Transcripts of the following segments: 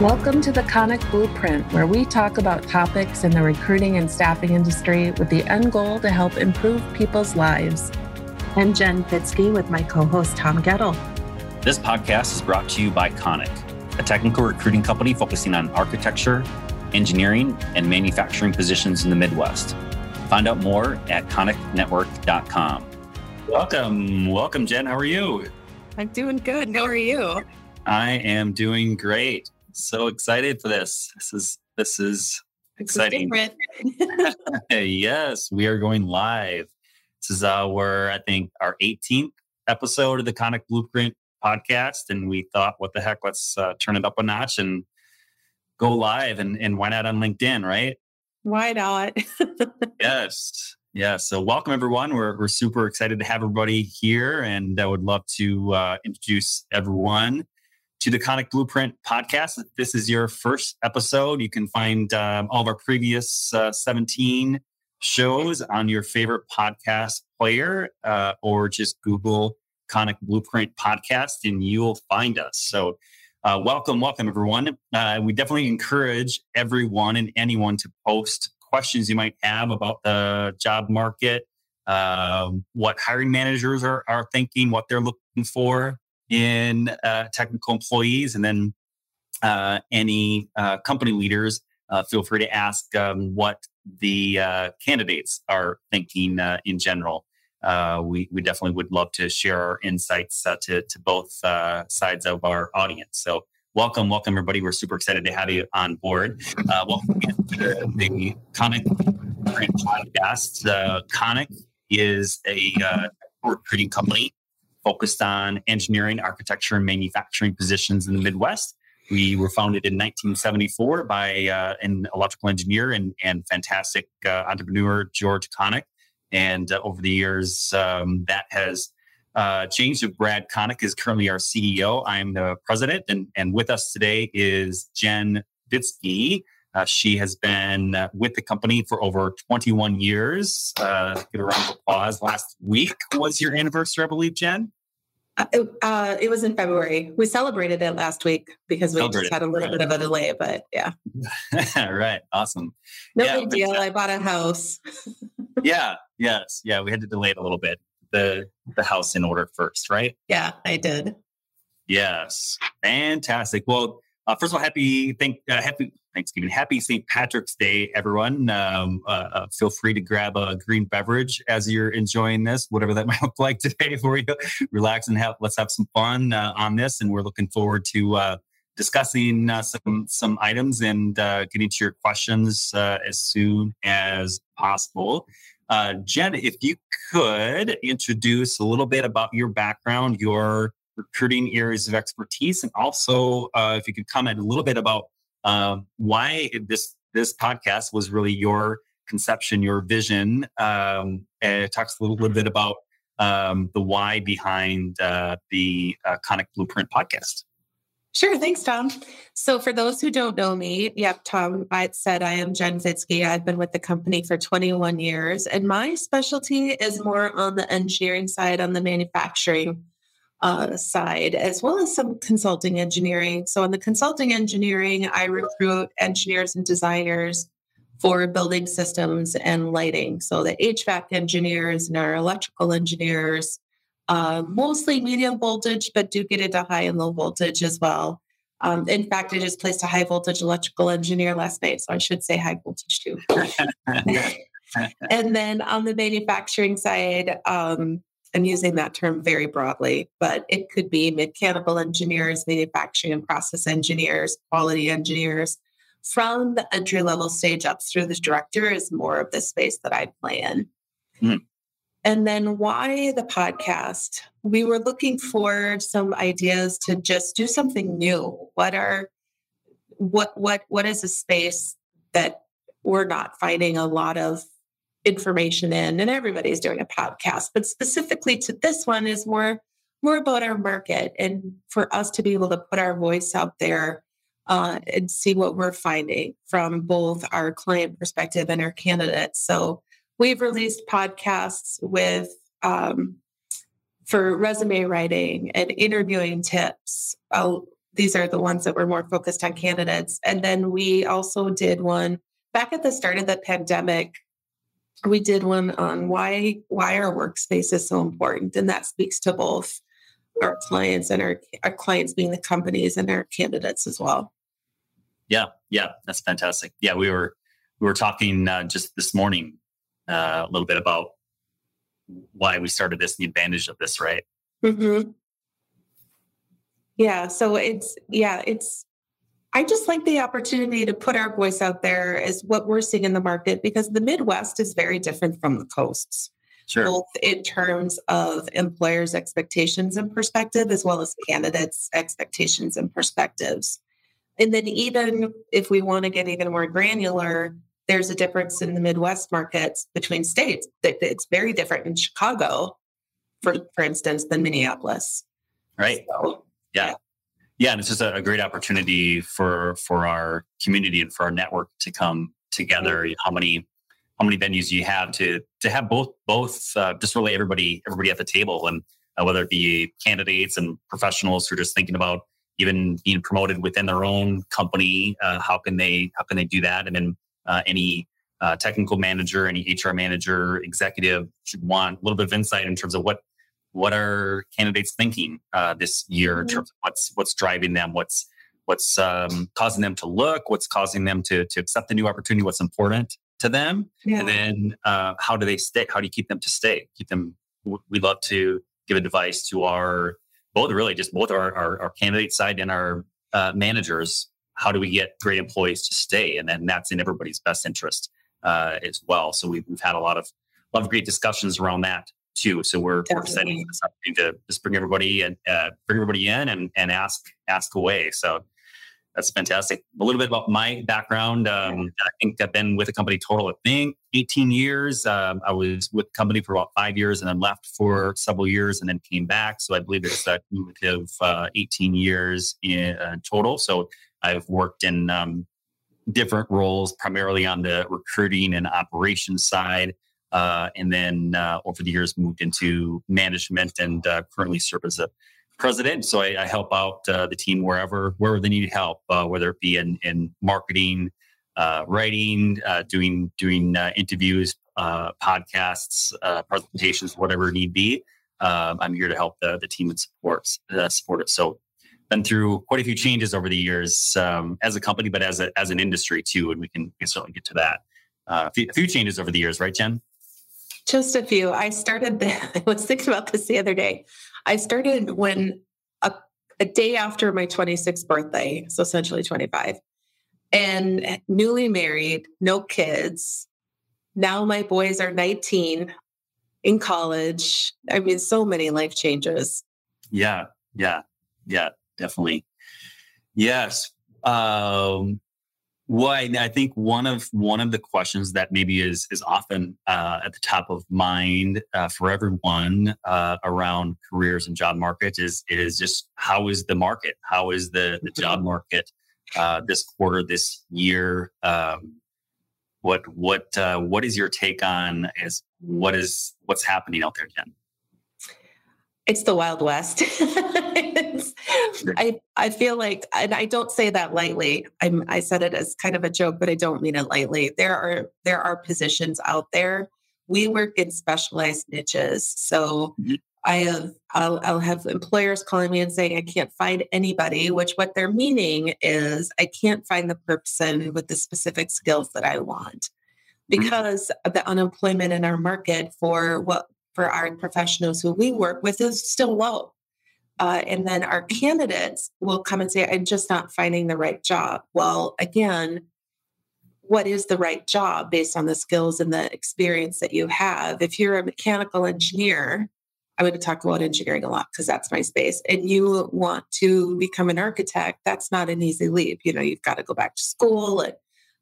Welcome to the Konik Blueprint, where we talk about topics in the recruiting and staffing industry with the end goal to help improve people's lives. I'm Jen Fitzke with my co host, Tom Gettle. This podcast is brought to you by Konik, a technical recruiting company focusing on architecture, engineering, and manufacturing positions in the Midwest. Find out more at koniknetwork.com. Welcome. Welcome, Jen. How are you? I'm doing good. How are you? I am doing great. So excited for this. This is this is exciting. yes, we are going live. This is our, I think, our 18th episode of the Konik Blueprint podcast, and we thought, what the heck, let's uh, turn it up a notch and go live, and and why not on LinkedIn, right? Why not? yes. Yeah. So welcome everyone. We're we're super excited to have everybody here, and I would love to uh, introduce everyone to the Konik Blueprint podcast. This is your first episode, you can find um, all of our previous uh, 17 shows on your favorite podcast player, uh, or just Google Konik Blueprint podcast, and you'll find us. So. Uh, welcome, welcome everyone. Uh, we definitely encourage everyone and anyone to post questions you might have about the job market, uh, what hiring managers are, are thinking, what they're looking for in uh, technical employees, and then uh, any uh, company leaders. Uh, feel free to ask um, what the uh, candidates are thinking in general. we, we definitely would love to share our insights to, to both sides of our audience. So welcome, welcome everybody. We're super excited to have you on board. Uh, welcome to the Konik Podcast. Uh, Konik is a uh, recruiting company focused on engineering, architecture, and manufacturing positions in the Midwest. We were founded in 1974 by uh, an electrical engineer and, and fantastic uh, entrepreneur, George Konik. And uh, over the years, um, that has uh, changed. Brad Konik is currently our CEO. I'm the president, and, and with us today is Jen Fitzke. Uh, she has been uh, with the company for over 21 years. Uh, give a round of applause. Last week was your anniversary, I believe, Jen. Uh, it, uh, it, was in February. We celebrated it last week because we just had a little bit of a delay, but yeah. right. Awesome. No yeah, big deal. I bought a house. yeah. Yes. Yeah. We had to delay it a little bit. The the house in order first, right? Yeah, I did. Yes. Fantastic. Well, uh, first of all, happy thank uh, happy Thanksgiving. Happy St. Patrick's Day, everyone. Um, uh, uh, feel free to grab a green beverage as you're enjoying this, whatever that might look like today for you. Relax and have let's have some fun uh, on this. And we're looking forward to uh, discussing uh, some some items and uh, getting to your questions as soon as possible. Jen, if you could introduce a little bit about your background, your recruiting areas of expertise, and also if you could comment a little bit about um, why this this podcast was really your conception, your vision. Um, and it talks a little, little bit about um, the why behind uh, the uh, Konik Blueprint podcast. Sure. Thanks, Tom. So, for those who don't know me, yep, Tom, I said I am Jen Fitzke. I've been with the company for 21 years, and my specialty is more on the engineering side, on the manufacturing uh, side, as well as some consulting engineering. So, on the consulting engineering, I recruit engineers and designers for building systems and lighting. So, the HVAC engineers and our electrical engineers, uh, mostly medium voltage, but do get into high and low voltage as well. Um, in fact, I just placed a high voltage electrical engineer last night, so I should say high voltage too. and then on the manufacturing side, um, I'm using that term very broadly, but it could be mechanical engineers, manufacturing and process engineers, quality engineers. From the entry level stage up through the director is more of the space that I play in. Mm. And then why the podcast? We were looking for some ideas to just do something new. What are what what what is a space that we're not finding a lot of information in and everybody's doing a podcast but specifically to this one is more more about our market and for us to be able to put our voice out there uh, and see what we're finding from both our client perspective and our candidates so we've released podcasts with um, for resume writing and interviewing tips uh, these are the ones that were more focused on candidates. And then we also did one back at the start of the pandemic. We did one on why why our workspace is so important, and that speaks to both our clients and our, our clients being the companies and our candidates as well. Yeah, yeah, that's fantastic. Yeah, we were we were talking uh, just this morning uh, a little bit about why we started this, and the advantage of this, right? Mm-hmm. Yeah. So it's, yeah, it's, I just like the opportunity to put our voice out there as what we're seeing in the market because the Midwest is very different from the coasts. Sure. Both in terms of employers' expectations and perspective, as well as candidates' expectations and perspectives. And then, even if we want to get even more granular, there's a difference in the Midwest markets between states. It's very different in Chicago, for, for instance, than Minneapolis. Right. So, yeah. Yeah. Yeah, and it's just a, great opportunity for for our community and for our network to come together. Mm-hmm. How many how many venues you have to to have both both uh, just really everybody everybody at the table and uh, whether it be candidates and professionals who are just thinking about even being promoted within their own company uh, how can they how can they do that and then uh, any uh, technical manager, any HR manager, executive should want a little bit of insight in terms of what what are candidates thinking uh, this year mm-hmm. in terms of what's what's driving them, what's what's um, causing them to look, what's causing them to to accept the new opportunity, what's important to them, yeah. and then uh, how do they stay? How do you keep them to stay? Keep them. We love to give advice to our both really just both our our, our candidate side and our uh, managers how do we get great employees to stay? And then that's in everybody's best interest uh, as well. So we've, we've had a lot of a lot of great discussions around that too. So we're, we're excited to just bring everybody and uh, bring everybody in and, and ask ask away. So that's fantastic. A little bit about my background. Um, I think I've been with the company total, I think, 18 years. Um, I was with the company for about five years and then left for several years and then came back. So I believe it's a cumulative uh, 18 years in uh, total. So I've worked in um, different roles, primarily on the recruiting and operations side. Uh, and then uh, over the years, moved into management and uh, currently serve as a president. So I, I help out uh, the team wherever wherever they need help, uh, whether it be in, in marketing, uh, writing, doing doing interviews, podcasts, presentations, whatever need be. Um, I'm here to help the, the team and support support it. So been through quite a few changes over the years um, as a company, but as a, as an industry too, and we can, we can certainly get to that. A, few, changes over the years, right, Jen? Just a few. I started. The, I was thinking about this the other day. I started when a, a day after my 26th birthday, so essentially 25, and newly married, no kids. Now my boys are 19 in college. I mean, so many life changes. Yeah, yeah, yeah definitely. Yes. Um, well, I, I, think one of one of the questions that maybe is is often uh, at the top of mind uh, for everyone uh, around careers and job markets is is just how is the market? How is the the job mm-hmm. market uh, this quarter, this year? Um, what what uh, what is your take on is what is what's happening out there, Jen? It's the Wild West. I, I feel like, and I don't say that lightly. I'm, I said it as kind of a joke, but I don't mean it lightly. There are there are positions out there. We work in specialized niches, so mm-hmm. I have I'll, I'll have employers calling me and saying I can't find anybody. Which what they're meaning is I can't find the person with the specific skills that I want mm-hmm. because of the unemployment in our market for what for our professionals who we work with is still low. Uh, and then our candidates will come and say, I'm just not finding the right job. Well, again, what is the right job based on the skills and the experience that you have? If you're a mechanical engineer, I'm going to talk about engineering a lot because that's my space. And you want to become an architect, that's not an easy leap. You know, you've got to go back to school and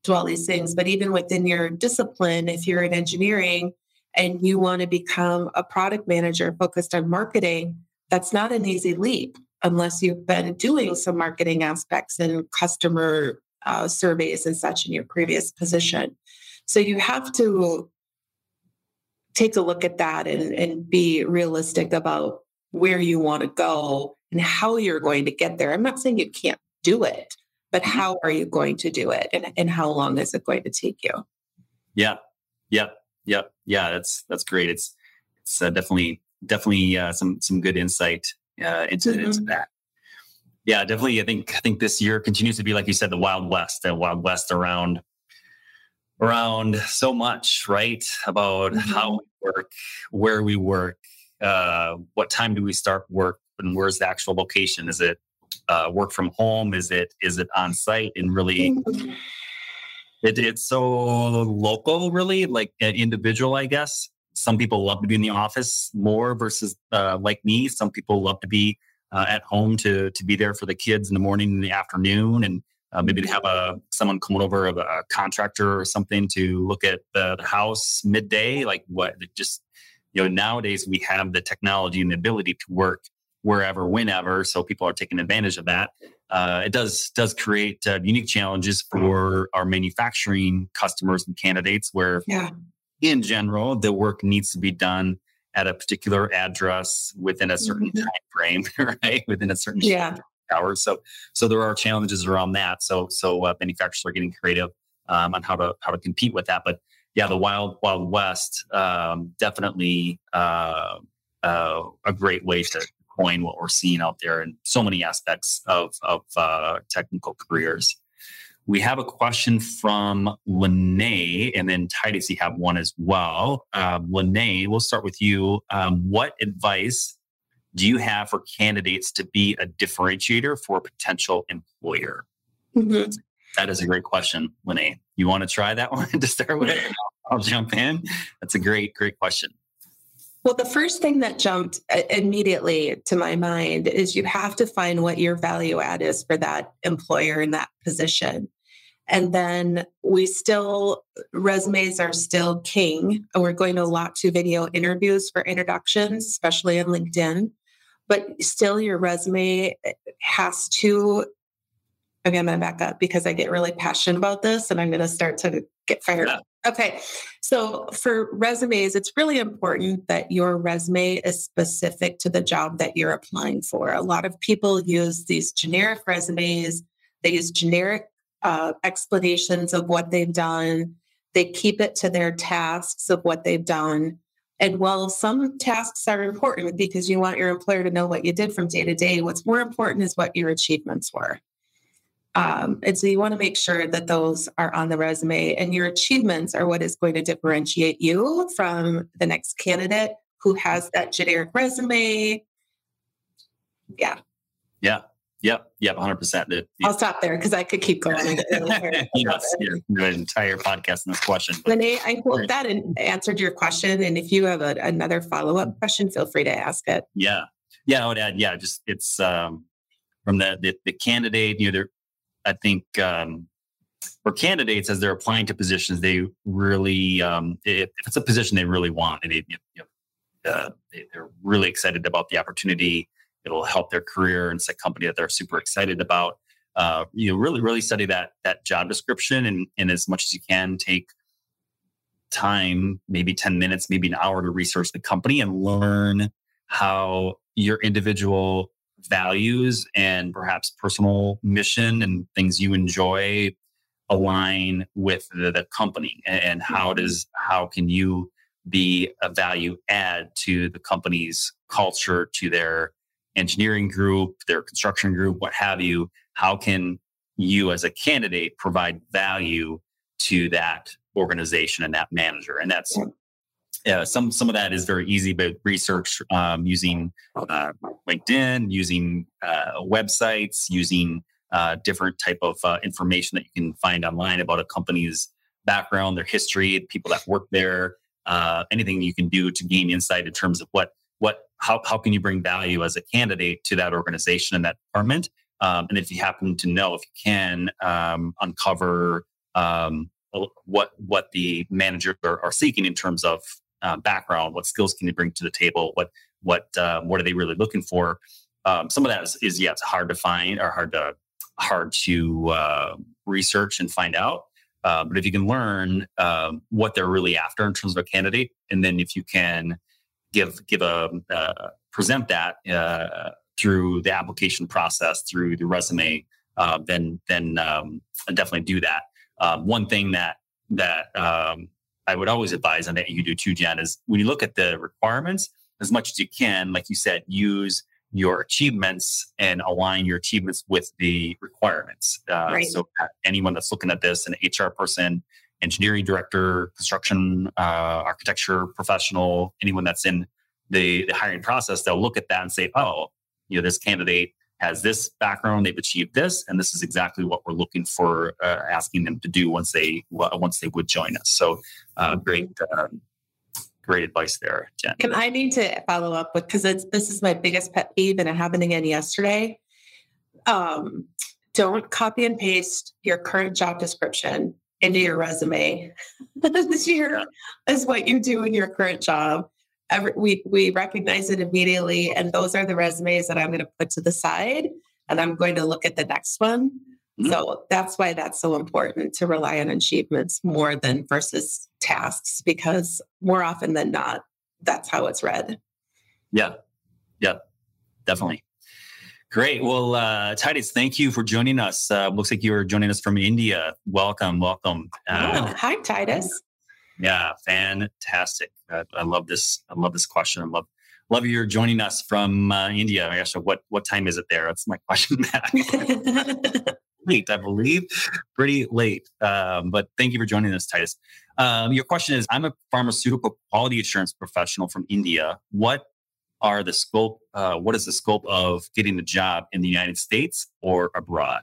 do all these things. But even within your discipline, if you're in engineering and you want to become a product manager focused on marketing, that's not an easy leap unless you've been doing some marketing aspects and customer uh, surveys and such in your previous position. So you have to take a look at that and, and be realistic about where you want to go and how you're going to get there. I'm not saying you can't do it, but mm-hmm. how are you going to do it and, and how long is it going to take you? Yeah. yeah, Yep. Yeah. That's, that's great. It's, it's uh, definitely, definitely uh, some, some good insight uh, into, mm-hmm. into that. Yeah, definitely. I think, I think this year continues to be, like you said, the Wild West, the Wild West around, around so much, right? About mm-hmm. how we work, where we work, uh, what time do we start work, and where's the actual location? Is it uh, work from home? Is it is it on site? And really, mm-hmm. It, it's so local, really, like an individual, I guess. Some people love to be in the office more versus uh, like me. Some people love to be uh, at home to to be there for the kids in the morning and the afternoon, and uh, maybe to have a someone come over, a, a contractor or something to look at the, the house midday. Like what? Just you know, nowadays we have the technology and the ability to work wherever, whenever. So people are taking advantage of that. Uh, it does does create uh, unique challenges for our manufacturing customers and candidates, where yeah. in general the work needs to be done at a particular address within a certain mm-hmm. time frame, right? Within a certain yeah. hours. So so there are challenges around that. So so uh, manufacturers are getting creative um, on how to how to compete with that. But yeah, the wild wild west um, definitely uh, uh, a great way to coin what we're seeing out there in so many aspects of, of uh, technical careers. We have a question from Lene, and then Titus, you have one as well. Um, Lene, we'll start with you. Um, what advice do you have for candidates to be a differentiator for a potential employer? Mm-hmm. That is a great question, Lene. You want to try that one to start with? I'll jump in. That's a great, great question. Well, the first thing that jumped uh, immediately to my mind is you have to find what your value add is for that employer in that position. And then we still, resumes are still king. We're going to a lot to video interviews for introductions, especially on LinkedIn. But still, your resume eh, has to again, I'm going to back up because I get really passionate about this and I'm going to start to get fired up. Okay. So for resumes, it's really important that your resume is specific to the job that you're applying for. A lot of people use these generic resumes, they use generic uh, explanations of what they've done, they keep it to their tasks of what they've done. And while some tasks are important because you want your employer to know what you did from day to day, what's more important is what your achievements were. Um, and so you want to make sure that those are on the resume and your achievements are what is going to differentiate you from the next candidate who has that generic resume. Yeah. Yeah. Yep. Yep. 100%. I'll stop there because I could keep going. yes. Yeah. An entire podcast on this question. Renee, I hope that answered your question. And if you have a, another follow up question, feel free to ask it. Yeah. Yeah. I would add, yeah, just it's um, from the, the, the candidate, you know, I think um, for candidates as they're applying to positions, they really, um, if, if, it's a position they really want and they, you know, uh, they, are really excited about the opportunity, it'll help their career and it's a company that they're super excited about. Uh, you know, really, really study that that job description and, and as much as you can take time, maybe 10 minutes, maybe an hour to research the company and learn how your individual values and perhaps personal mission and things you enjoy align with the, the company and how mm-hmm. does how can you be a value add to the company's culture to their engineering group their construction group what have you? How can you as a candidate provide value to that organization and that manager? And that's yeah, some some of that is very easy, but research um, using uh, LinkedIn, using uh, websites, using uh, different type of uh, information that you can find online about a company's background, their history, people that work there, uh, anything you can do to gain insight in terms of what what how how can you bring value as a candidate to that organization and that department. Um, and if you happen to know, if you can um, uncover um, what what the manager are, are, seeking in terms of uh, background, what skills can they bring to the table, what what uh, what are they really looking for? Um, some of that is, is yeah, it's hard to find or hard to hard to uh, research and find out. Uh, but if you can learn um, what they're really after in terms of a candidate, and then if you can give give a uh, present that uh, through the application process through the resume, then then um, definitely do that. Um, one thing that that um, I would always advise, and that you do too, Jen, is when you look at the requirements, as much as you can, like you said, use your achievements and align your achievements with the requirements. Uh, right. So anyone that's looking at this, an HR person, engineering director, construction, uh, architecture professional, anyone that's in the, the hiring process, they'll look at that and say, oh, you know, this candidate has this background, they've achieved this, and this is exactly what we're looking for, uh, asking them to do once they once they would join us. So, uh, great, um, great advice there, Jen. Can I need to follow up with because this is my biggest pet peeve, and it happened again yesterday. Um, don't copy and paste your current job description into your resume this year is what you do in your current job. Every, we we recognize it immediately, and those are the resumes that I'm going to put to the side, and I'm going to look at the next one. Mm-hmm. So that's why that's so important to rely on achievements more than versus tasks, because more often than not, that's how it's read. Yeah, yeah, definitely. Great. Well, uh, Titus, thank you for joining us. Uh, looks like you're joining us from India. Welcome, welcome. Uh, hi, Titus. Yeah, fantastic. I, I, love this. I love this question. I love love you're joining us from uh, India. I guess what what time is it there? That's my question late, I believe, pretty late. Um, but thank you for joining us, Titus. Um, your question is: I'm a pharmaceutical quality assurance professional from India. What are the scope, uh, what is the scope of getting the job in the United States or abroad?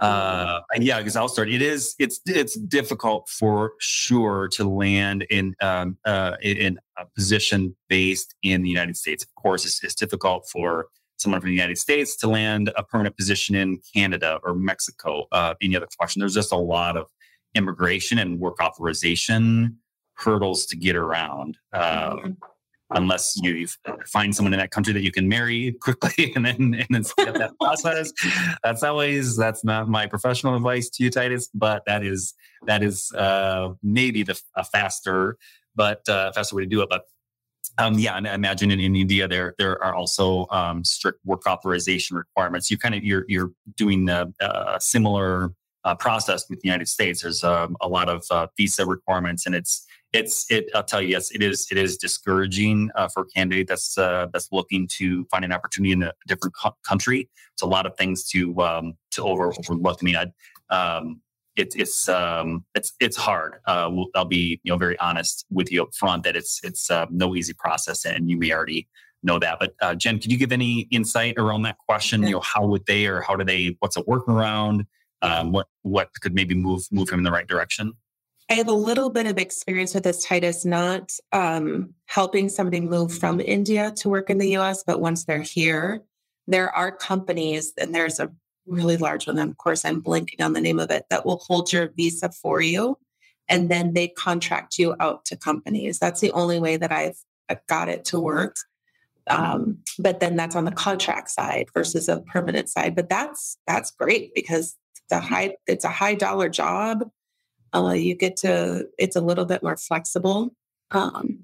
Uh, and yeah, because I'll start. It is it's it's difficult for sure to land in um, uh, in a position based in the United States. Of course, it's, it's difficult for someone from the United States to land a permanent position in Canada or Mexico. Uh, any other question? There's just a lot of immigration and work authorization hurdles to get around. Um, unless you find someone in that country that you can marry quickly and then and then speed up that process. That's always that's not my professional advice to you, Titus, but that is that is uh, maybe the a faster but uh, faster way to do it. But um, yeah, and I imagine in, in India there there are also um, strict work authorization requirements. You kind of you're you're doing a, a similar uh, process with the United States. There's um, a lot of uh, visa requirements, and it's it's it. I'll tell you, yes, it is. It is discouraging uh, for a candidate that's uh, that's looking to find an opportunity in a different co- country. It's a lot of things to um, to over, overlook. I mean, I, um, it, it's um, it's it's hard. Uh, I'll be you know very honest with you up front that it's it's uh, no easy process, and you may already know that. But uh, Jen, could you give any insight around that question? You know, how would they or how do they? What's a workaround? Um, what what could maybe move move him in the right direction? I have a little bit of experience with this, Titus, not um, helping somebody move from India to work in the US, but once they're here, there are companies, and there's a really large one, of course, I'm blanking on the name of it, that will hold your visa for you. And then they contract you out to companies. That's the only way that I've got it to work. Um, but then that's on the contract side versus a permanent side. But that's that's great because high it's a high dollar job uh, you get to, it's a little bit more flexible. Um,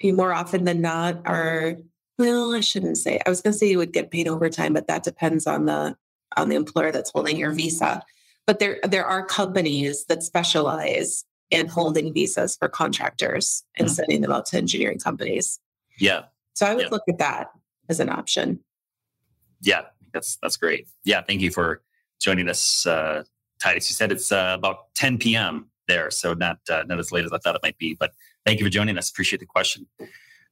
you more often than not are, well, I shouldn't say, I was going to say you would get paid overtime, but that depends on the, on the employer that's holding your visa. But there, there are companies that specialize in holding visas for contractors and mm-hmm. sending them out to engineering companies. Yeah. So I would yeah. look at that as an option. Yeah, that's that's great. Yeah, thank you for joining us uh, Titus. You said it's uh, about 10 p.m. there, so not uh, not as late as I thought it might be. But thank you for joining us. Appreciate the question.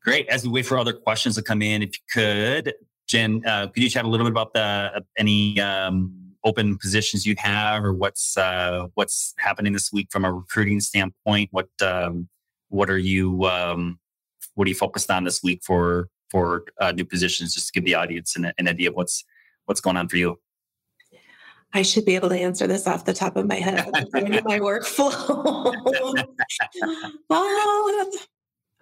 Great. As we wait for other questions to come in, if you could, Jen, uh, could you chat a little bit about the uh, any um, open positions you have, or what's uh, what's happening this week from a recruiting standpoint? What um, what are you um, what are you focused on this week for for uh, new positions? Just to give the audience an, an idea of what's what's going on for you. I should be able to answer this off the top of my head. my workflow.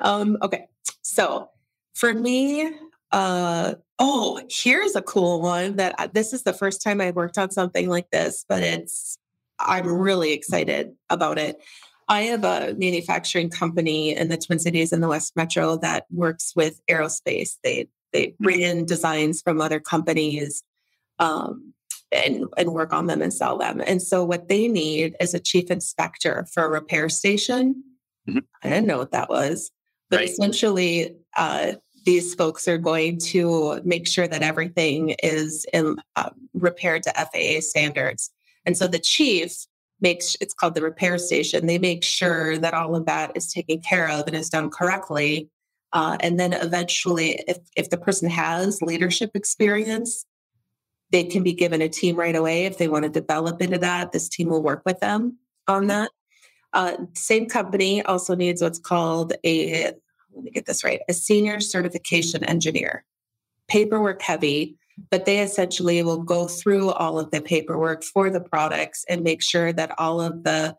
um, okay. So for me, uh, oh, here's a cool one that I, this is the first time I worked on something like this, but it's, I'm really excited about it. I have a manufacturing company in the Twin Cities in the West Metro that works with aerospace. They they bring in designs from other companies um, and, and work on them and sell them. And so what they need is a chief inspector for a repair station. Mm-hmm. I didn't know what that was. But right. essentially, uh, these folks are going to make sure that everything is in, uh, repaired to FAA standards. And so the chief makes it's called the repair station. They make sure that all of that is taken care of and is done correctly. Uh, and then eventually, if if the person has leadership experience, they can be given a team right away if they want to develop into that. This team will work with them on that. Uh, same company also needs what's called a, let me get this right, a senior certification engineer. Paperwork heavy, but they essentially will go through all of the paperwork for the products and make sure that all of the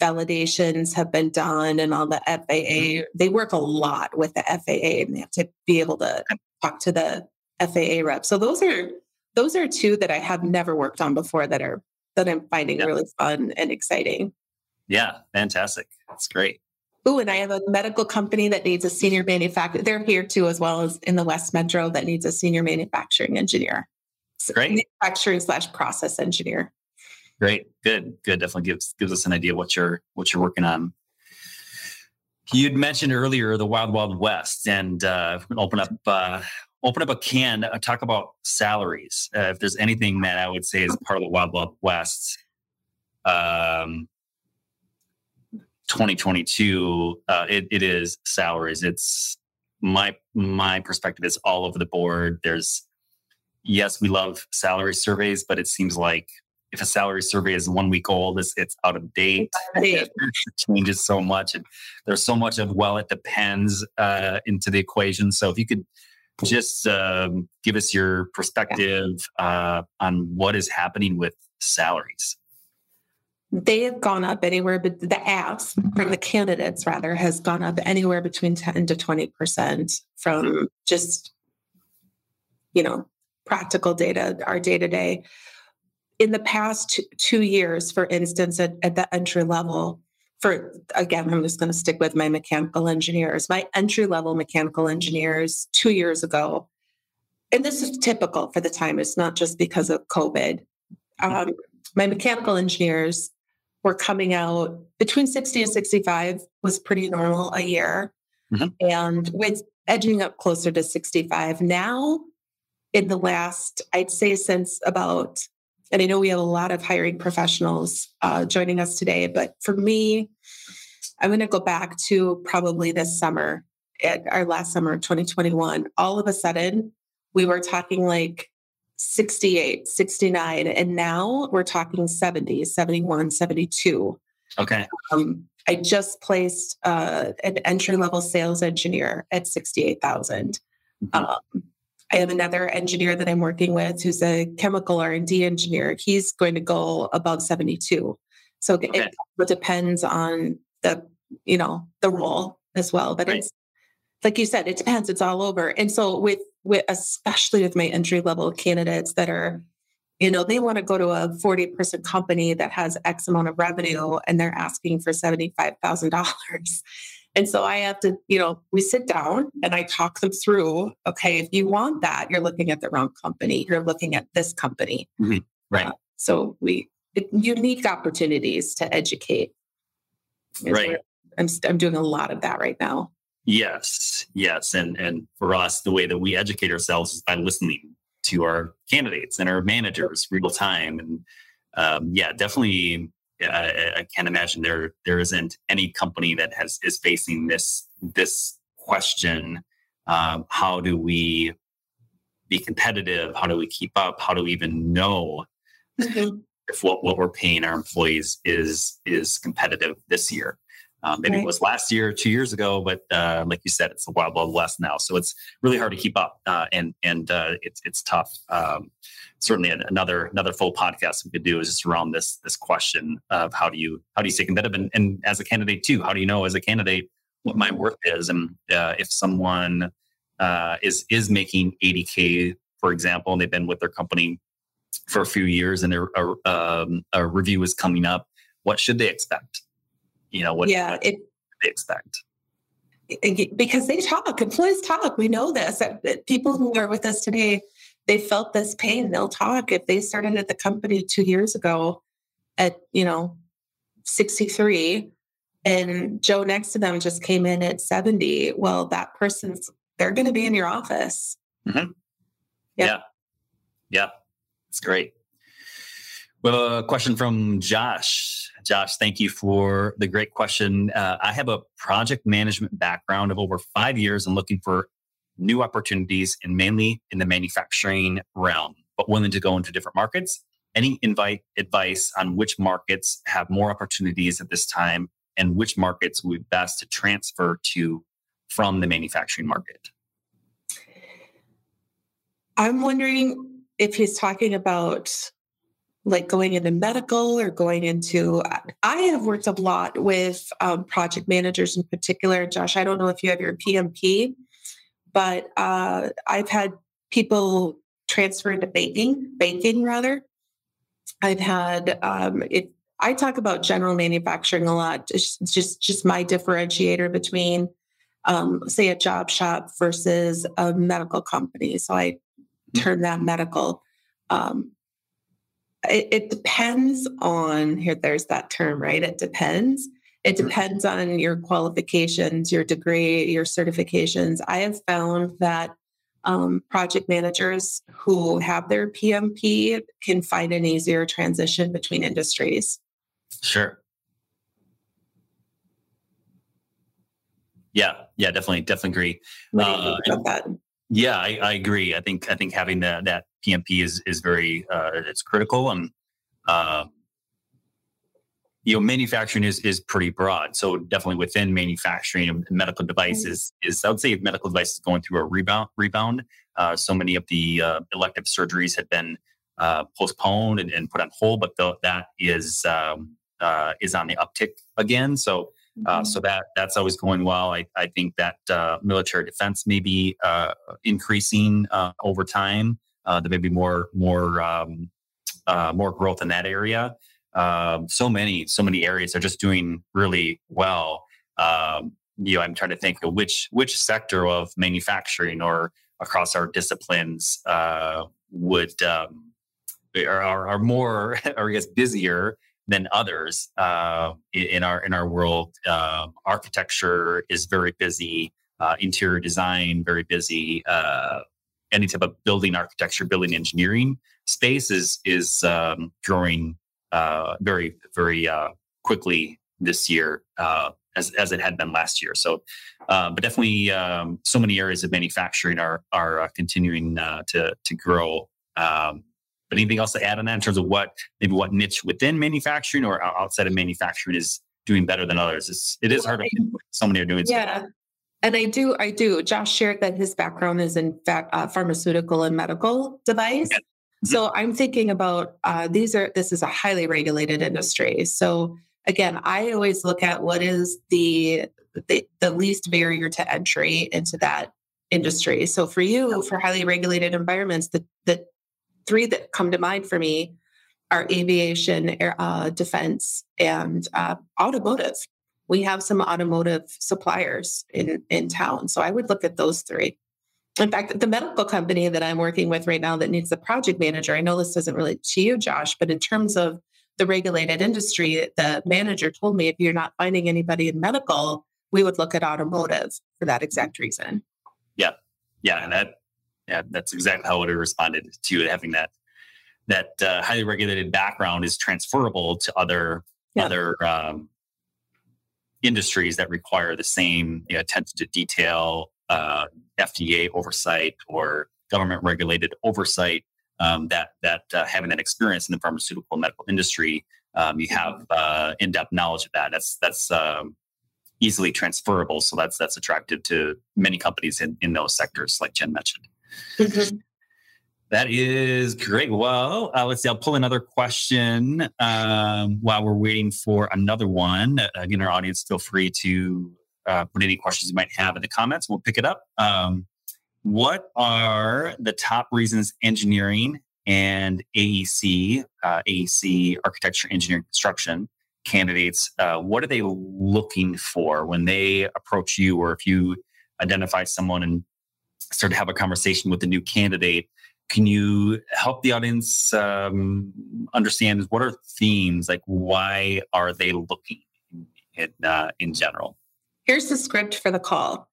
validations have been done and all the FAA. They work a lot with the FAA and they have to be able to talk to the FAA rep. So those are those are two that I have never worked on before that are that I'm finding yeah. really fun and exciting. Yeah, fantastic. That's great. Oh, and I have a medical company that needs a senior manufacturer. They're here too, as well as in the West Metro that needs a senior manufacturing engineer. So great. Manufacturing slash process engineer. Great. Good. Good. Definitely gives gives us an idea what you're what you're working on. You'd mentioned earlier the Wild Wild West, and uh, open up uh, open up a can, uh, talk about salaries. Uh, if there's anything that I would say is part of the Wild Wild West, um, 2022, uh, it, it is salaries. It's my my perspective is all over the board. There's yes, we love salary surveys, but it seems like if a salary survey is one week old, it's, it's out of date. it changes so much. And there's so much of, well, it depends uh, into the equation. So if you could just um, give us your perspective uh, on what is happening with salaries. They have gone up anywhere, but the asks from the candidates rather has gone up anywhere between 10 to 20% from just, you know, practical data, our day to day. In the past two years, for instance, at, at the entry level, for again, I'm just going to stick with my mechanical engineers. My entry level mechanical engineers two years ago, and this is typical for the time, it's not just because of COVID. Um, my mechanical engineers were coming out between 60 and 65 was pretty normal a year. Mm-hmm. And with edging up closer to 65 now, in the last, I'd say since about and I know we have a lot of hiring professionals uh, joining us today, but for me, I'm going to go back to probably this summer, at our last summer, 2021. All of a sudden, we were talking like 68, 69, and now we're talking 70, 71, 72. Okay. Um, I just placed uh, an entry level sales engineer at 68,000. Mm-hmm. Um, I have another engineer that I'm working with who's a chemical R&D engineer. He's going to go above 72. So okay. it, depends on the, you know, the role as well. But right. it's like you said, it depends. It's all over. And so with with especially with my entry level candidates that are, you know, they want to go to a 40 person company that has X amount of revenue and they're asking for $75,000. And so I have to, you know, we sit down and I talk them through, okay, if you want that, you're looking at the wrong company. You're looking at this company. Mm-hmm. Right. Uh, so we, it, unique opportunities to educate. Right. I'm, I'm doing a lot of that right now. Yes. Yes. And, and for us, the way that we educate ourselves is by listening to our candidates and our managers real time. And um, yeah, definitely I, I can't imagine there there isn't any company that has is facing this this question. Um, how do we be competitive? How do we keep up? How do we even know mm-hmm. if what, what we're paying our employees is is competitive this year? Um, maybe right. it was last year, two years ago, but uh, like you said, it's the wild, wild west now. So it's really hard to keep up, uh, and and uh, it's it's tough. Um, certainly, another another full podcast we could do is just around this this question of how do you how do you stay competitive, and, and as a candidate too, how do you know as a candidate what my worth is, and uh, if someone uh, is is making 80k, for example, and they've been with their company for a few years, and their a, um, a review is coming up, what should they expect? You know what, yeah, what it, they expect. Because they talk employees talk we know this people who are with us today they felt this pain they'll talk if they started at the company two years ago at you know 63 and joe next to them just came in at 70 well that person's they're going to be in your office. Mm-hmm. yep. yeah. Yeah. It's great well a question from josh Josh, thank you for the great question. Uh, I have a project management background of over five years and looking for new opportunities and mainly in the manufacturing realm, but willing to go into different markets. Any invite advice on which markets have more opportunities at this time and which markets would be best to transfer to from the manufacturing market? I'm wondering if he's talking about like going into medical or going into i have worked a lot with um, project managers in particular. Josh i don't know if you have your pmp but uh, i've had people transfer into banking banking rather. I've had um, it i talk about general manufacturing a lot. It's just just my differentiator between um, say a job shop versus a medical company. So i mm-hmm. turn that medical um, it, it depends on here, there's that term, right? It depends. It depends on your qualifications, your degree, your certifications. I have found that um, project managers who have their PMP can find an easier transition between industries. Sure. Yeah, yeah, definitely, definitely agree. Uh? Yeah, I, I, agree. I think I think having that that PMP is is very uh, it's critical and uh, you know manufacturing is is pretty broad. So definitely within manufacturing and medical devices mm-hmm. is I would say medical devices is going through a rebound rebound. Uh, so many of the uh, elective surgeries had been uh, postponed and, and, put on hold, but the, that is um, uh, is on the uptick again. So uh, mm-hmm. so that that's always going well. I, I think that uh, military defense may be uh, increasing uh, over time. Uh, there may be more more um, more growth in that area. Um, so many so many areas are just doing really well. Um, you know, I'm trying to think which which sector of manufacturing or across our disciplines would um, are, are more or I guess busier than others uh, in our in our world. Uh, architecture is very busy. Uh, interior design very busy. Uh, any type of building architecture, building engineering space is is um, growing uh, very very uh, quickly this year. as, as it had been last year, so but definitely um, so many areas of manufacturing are are continuing to to grow. Um, but anything else to add on that in terms of what maybe what niche within manufacturing or outside of manufacturing is doing better than others? It's, it is hard to so many are doing. Yeah. And I do, I do. Josh shared that his background is in fact uh, pharmaceutical and medical device. Yeah. Mm-hmm. So I'm thinking about uh, these are this is a highly regulated industry. So again, I always look at what is the the, the least barrier to entry into that industry. So for you, for highly regulated environments, the the three that come to mind for me are aviation, air, uh, defense, and uh, automotive. We have some automotive suppliers in, in town. So I would look at those three. In fact, the medical company that I'm working with right now that needs a project manager, I know this doesn't relate to you, Josh, but in terms of the regulated industry, the manager told me if you're not finding anybody in medical, we would look at automotive for that exact reason. Yeah. Yeah. And that yeah, that's exactly how I would have responded to having that that uh, highly regulated background is transferable to other yeah. other um, industries that require the same you know, attention to detail, uh, FDA oversight, or government regulated oversight. Um, that that uh, having that experience in the pharmaceutical and medical industry, um, you have mm-hmm. uh, in depth knowledge of that. That's that's um, easily transferable. So that's that's attractive to many companies in, in those sectors, like Jen mentioned. Mm-hmm. That is great. Well, uh, let's see. I'll pull another question um, while we're waiting for another one. Again, our audience, feel free to uh, put any questions you might have in the comments. We'll pick it up. Um, what are the top reasons engineering and AEC, uh, AEC architecture, engineering, construction, candidates, uh, what are they looking for when they approach you, or if you identify someone and start to have a conversation with the new candidate? Can you help the audience um, understand what are themes? Like, why are they looking in, uh, in general? Here's the script for the call.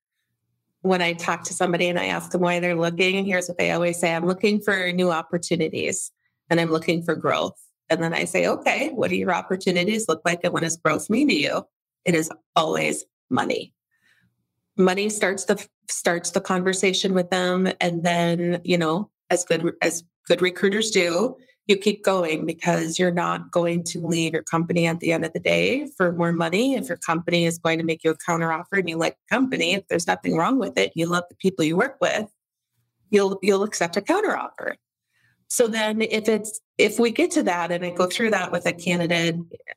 When I talk to somebody and I ask them why they're looking, and here's what they always say I'm looking for new opportunities and I'm looking for growth. And then I say, okay, what do your opportunities look like? And what does growth mean to you? It is always money. Money starts the starts the conversation with them. And then, you know, as good as good recruiters do, you keep going because you're not going to leave your company at the end of the day for more money. If your company is going to make you a counter offer and you like the company, if there's nothing wrong with it, you love the people you work with, you'll you'll accept a counter offer. So then if it's if we get to that and I go through that with a candidate,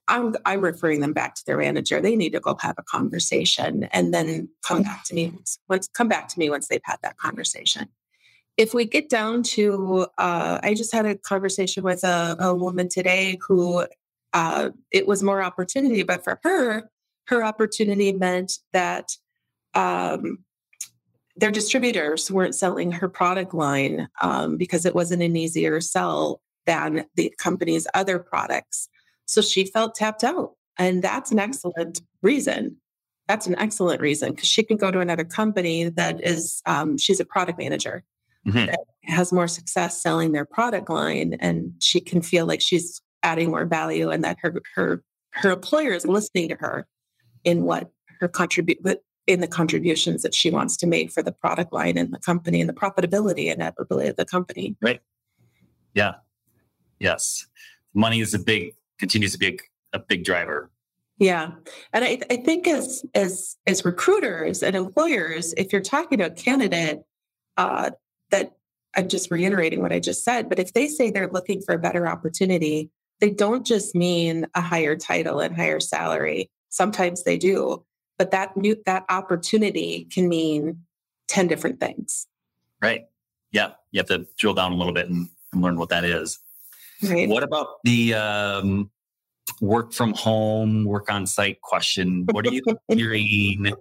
I'm I'm referring them back to their manager. They need to go have a conversation and then come mm-hmm. back to me once come back to me once they've had that conversation. If we get down to, uh, I just had a conversation with a, a woman today who uh, it was more opportunity, but for her, her opportunity meant that um, their distributors weren't selling her product line um, because it wasn't an easier sell than the company's other products. So she felt tapped out. And that's an excellent reason. That's an excellent reason because she can go to another company that is, um, she's a product manager mm-hmm. that has more success selling their product line. And she can feel like she's adding more value and that her, her, her employer is listening to her in what her contribute in the contributions that she wants to make for the product line and the company and the profitability and ability of the company. Right. Yeah. Yes. Money is a big continues to be a, a big driver. Yeah. And I, I think as as as recruiters and employers, if you're talking to a candidate uh, that I'm just reiterating what I just said, but if they say they're looking for a better opportunity, they don't just mean a higher title and higher salary. Sometimes they do but that new that opportunity can mean 10 different things. Right. Yeah you have to drill down a little bit and, and learn what that is. Right. What about the um, work from home work on site question? What are you hearing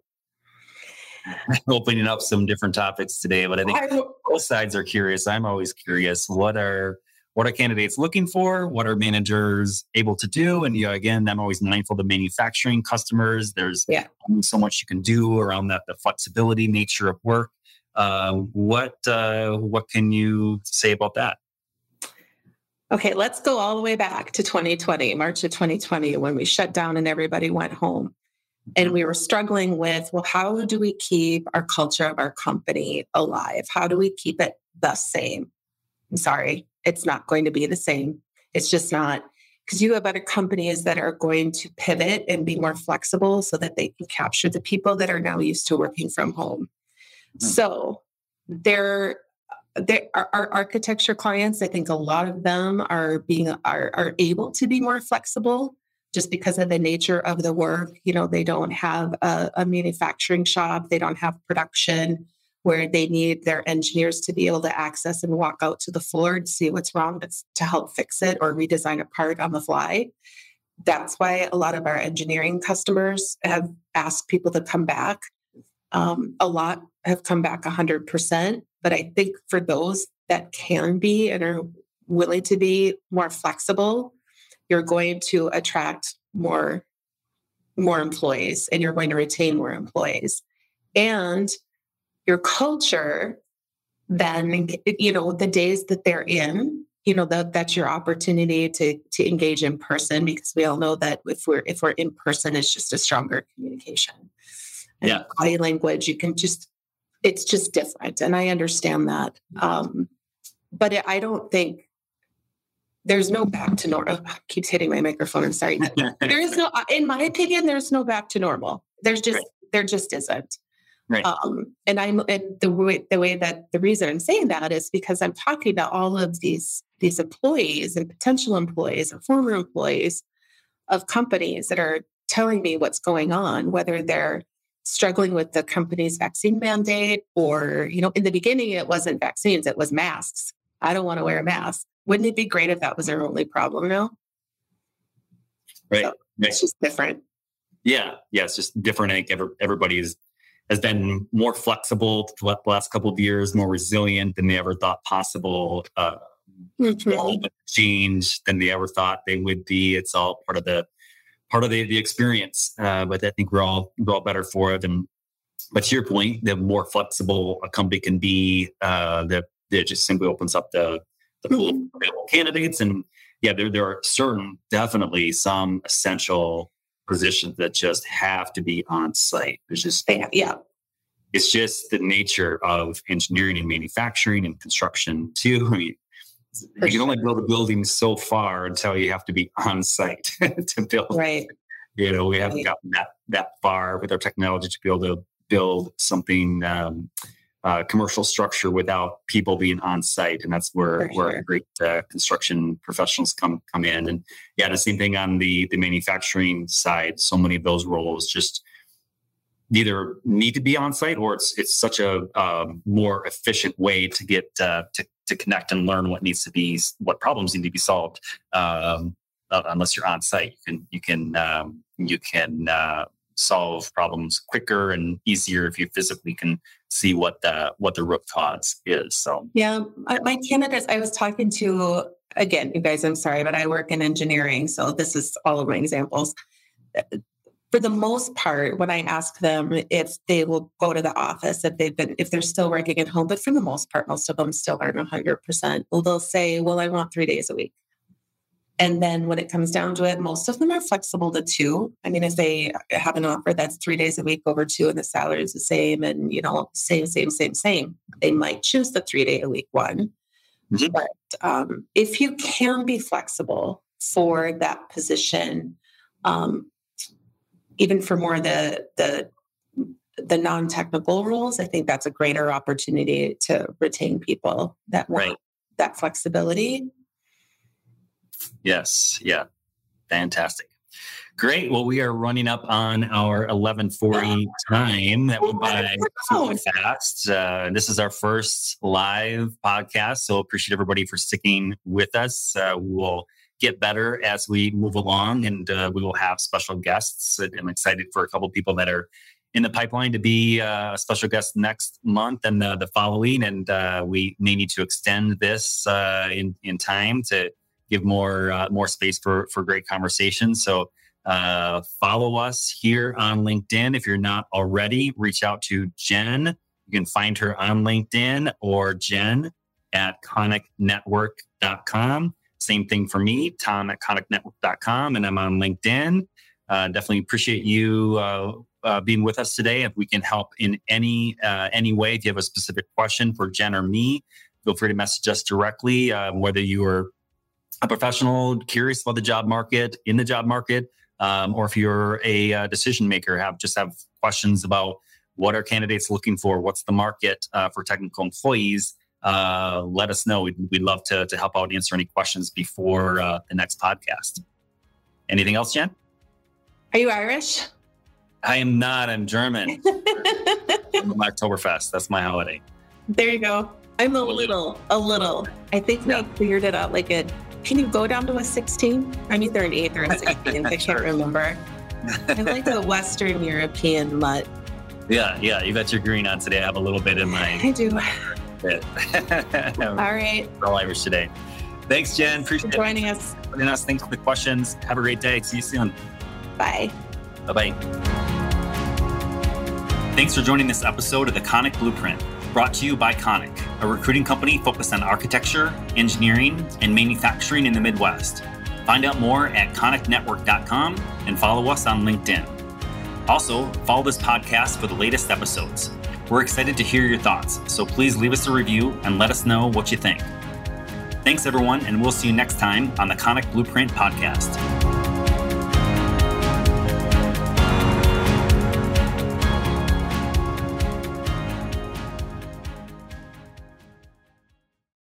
opening up some different topics today but i think both sides are curious i'm always curious what are what are candidates looking for? What are managers able to do? And you know, again, I'm always mindful to manufacturing customers. There's yeah. so much you can do around that, the flexibility nature of work. Uh, what uh, what can you say about that? Okay, let's go all the way back to 2020, March of 2020, when we shut down and everybody went home. And mm-hmm. we were struggling with, well, how do we keep our culture of our company alive? How do we keep it the same? I'm sorry, it's not going to be the same. It's just not because you have other companies that are going to pivot and be more flexible so that they can capture the people that are now used to working from home. Mm-hmm. So there there are our architecture clients i think a lot of them are being are, are able to be more flexible just because of the nature of the work you know they don't have a, a manufacturing shop they don't have production where they need their engineers to be able to access and walk out to the floor to see what's wrong to help fix it or redesign a part on the fly. That's why a lot of our engineering customers have asked people to come back. Um, a lot have come back 100%. But I think for those that can be and are willing to be more flexible, you're going to attract more more employees and you're going to retain more employees. And your culture, then you know the days that they're in, you know that that's your opportunity to to engage in person because we all know that if we're if we're in person, it's just a stronger communication. And yeah, body language, you can just it's just different, and I understand that. Um, but I don't think there's no back to normal. Oh, keeps hitting my microphone. I'm sorry. there is no, in my opinion, there's no back to normal. There's just right. there just isn't. Right. Um, and I'm and the way the way that the reason I'm saying that is because I'm talking to all of these these employees and potential employees and former employees of companies that are telling me what's going on, whether they're struggling with the company's vaccine mandate or, you know, in the beginning it wasn't vaccines, it was masks. I don't want to wear a mask. Wouldn't it be great if that was our only problem now? Right. So right. It's just different. Yeah. Yeah. It's just different. I think every, everybody is, has been more flexible the last couple of years, more resilient than they ever thought possible. Uh, mm-hmm. change than they ever thought they would be. It's all part of the part of the, the experience. Uh, but I think we're all we're all better for it. And but to your point, the more flexible a company can be, uh, the it just simply opens up the the pool of mm-hmm. available candidates. And yeah, there there are certain definitely some essential positions that just have to be on site. There's just yeah, yeah. It's just the nature of engineering and manufacturing and construction too. I mean, you can only build a building so far until you have to be on site to build. Right. You know, we haven't right. gotten that that far with our technology to be able to build something um, uh, commercial structure without people being on site, and that's where For where great uh, construction professionals come come in. And yeah, the same thing on the the manufacturing side. So many of those roles just either need to be on site or it's it's such a um, more efficient way to get uh, to to connect and learn what needs to be what problems need to be solved. Um, uh, unless you're on site, you can you can um, you can uh, solve problems quicker and easier if you physically can see what the what the root cause is. So yeah, my candidates I was talking to again, you guys, I'm sorry, but I work in engineering, so this is all of my examples for the most part, when I ask them if they will go to the office, if they've been, if they're still working at home, but for the most part, most of them still aren't 100%. Well, they'll say, well, I want three days a week. And then when it comes down to it, most of them are flexible to two. I mean, if they have an offer that's three days a week over two and the salary is the same and, you know, same, same, same, same, they might choose the three day a week one. Mm-hmm. But um, if you can be flexible for that position, um, even for more the the the non-technical roles, I think that's a greater opportunity to retain people that want right. that flexibility. Yes. Yeah. Fantastic. Great. Well, we are running up on our 1140 time. That went by super fast. Uh, this is our first live podcast. So appreciate everybody for sticking with us. Uh, we will get better as we move along, and uh, we will have special guests. I'm excited for a couple people that are in the pipeline to be uh, a special guest next month and the, the following. And uh, we may need to extend this uh, in in time to give more uh, more space for for great conversations. So. Uh, follow us here on LinkedIn. If you're not already, reach out to Jen. You can find her on LinkedIn or Jen at koniknetwork.com. Same thing for me, Tom at koniknetwork.com, and I'm on LinkedIn. Uh, definitely appreciate you uh, uh, being with us today. If we can help in any uh, any way, if you have a specific question for Jen or me, feel free to message us directly. Um, whether you are a professional curious about the job market, in the job market, um, or if you're a uh, decision maker, have just have questions about what are candidates looking for, what's the market uh, for technical employees uh, let us know. We'd, we'd love to, to help out answer any questions before uh, the next podcast. Anything else, Jen? Are you Irish? I am not. I'm German. I'm Oktoberfest. That's my holiday. There you go. I'm a little, a little. I think we figured it out. Like a, can you go down to a 16? I'm either an eighth or a 16. I can't remember. I like a Western European mutt. Yeah, yeah. You got your green on today. I have a little bit in my. I do. All right. All Irish today. Thanks, Jen. Appreciate joining it. us. Joining us. Thanks for the questions. Have a great day. See you soon. Bye. Bye bye. Thanks for joining this episode of the Konik Blueprint, brought to you by Konik, a recruiting company focused on architecture, engineering, and manufacturing in the Midwest. Find out more at koniknetwork.com and follow us on LinkedIn. Also, follow this podcast for the latest episodes. We're excited to hear your thoughts, so please leave us a review and let us know what you think. Thanks, everyone, and we'll see you next time on the Konik Blueprint Podcast.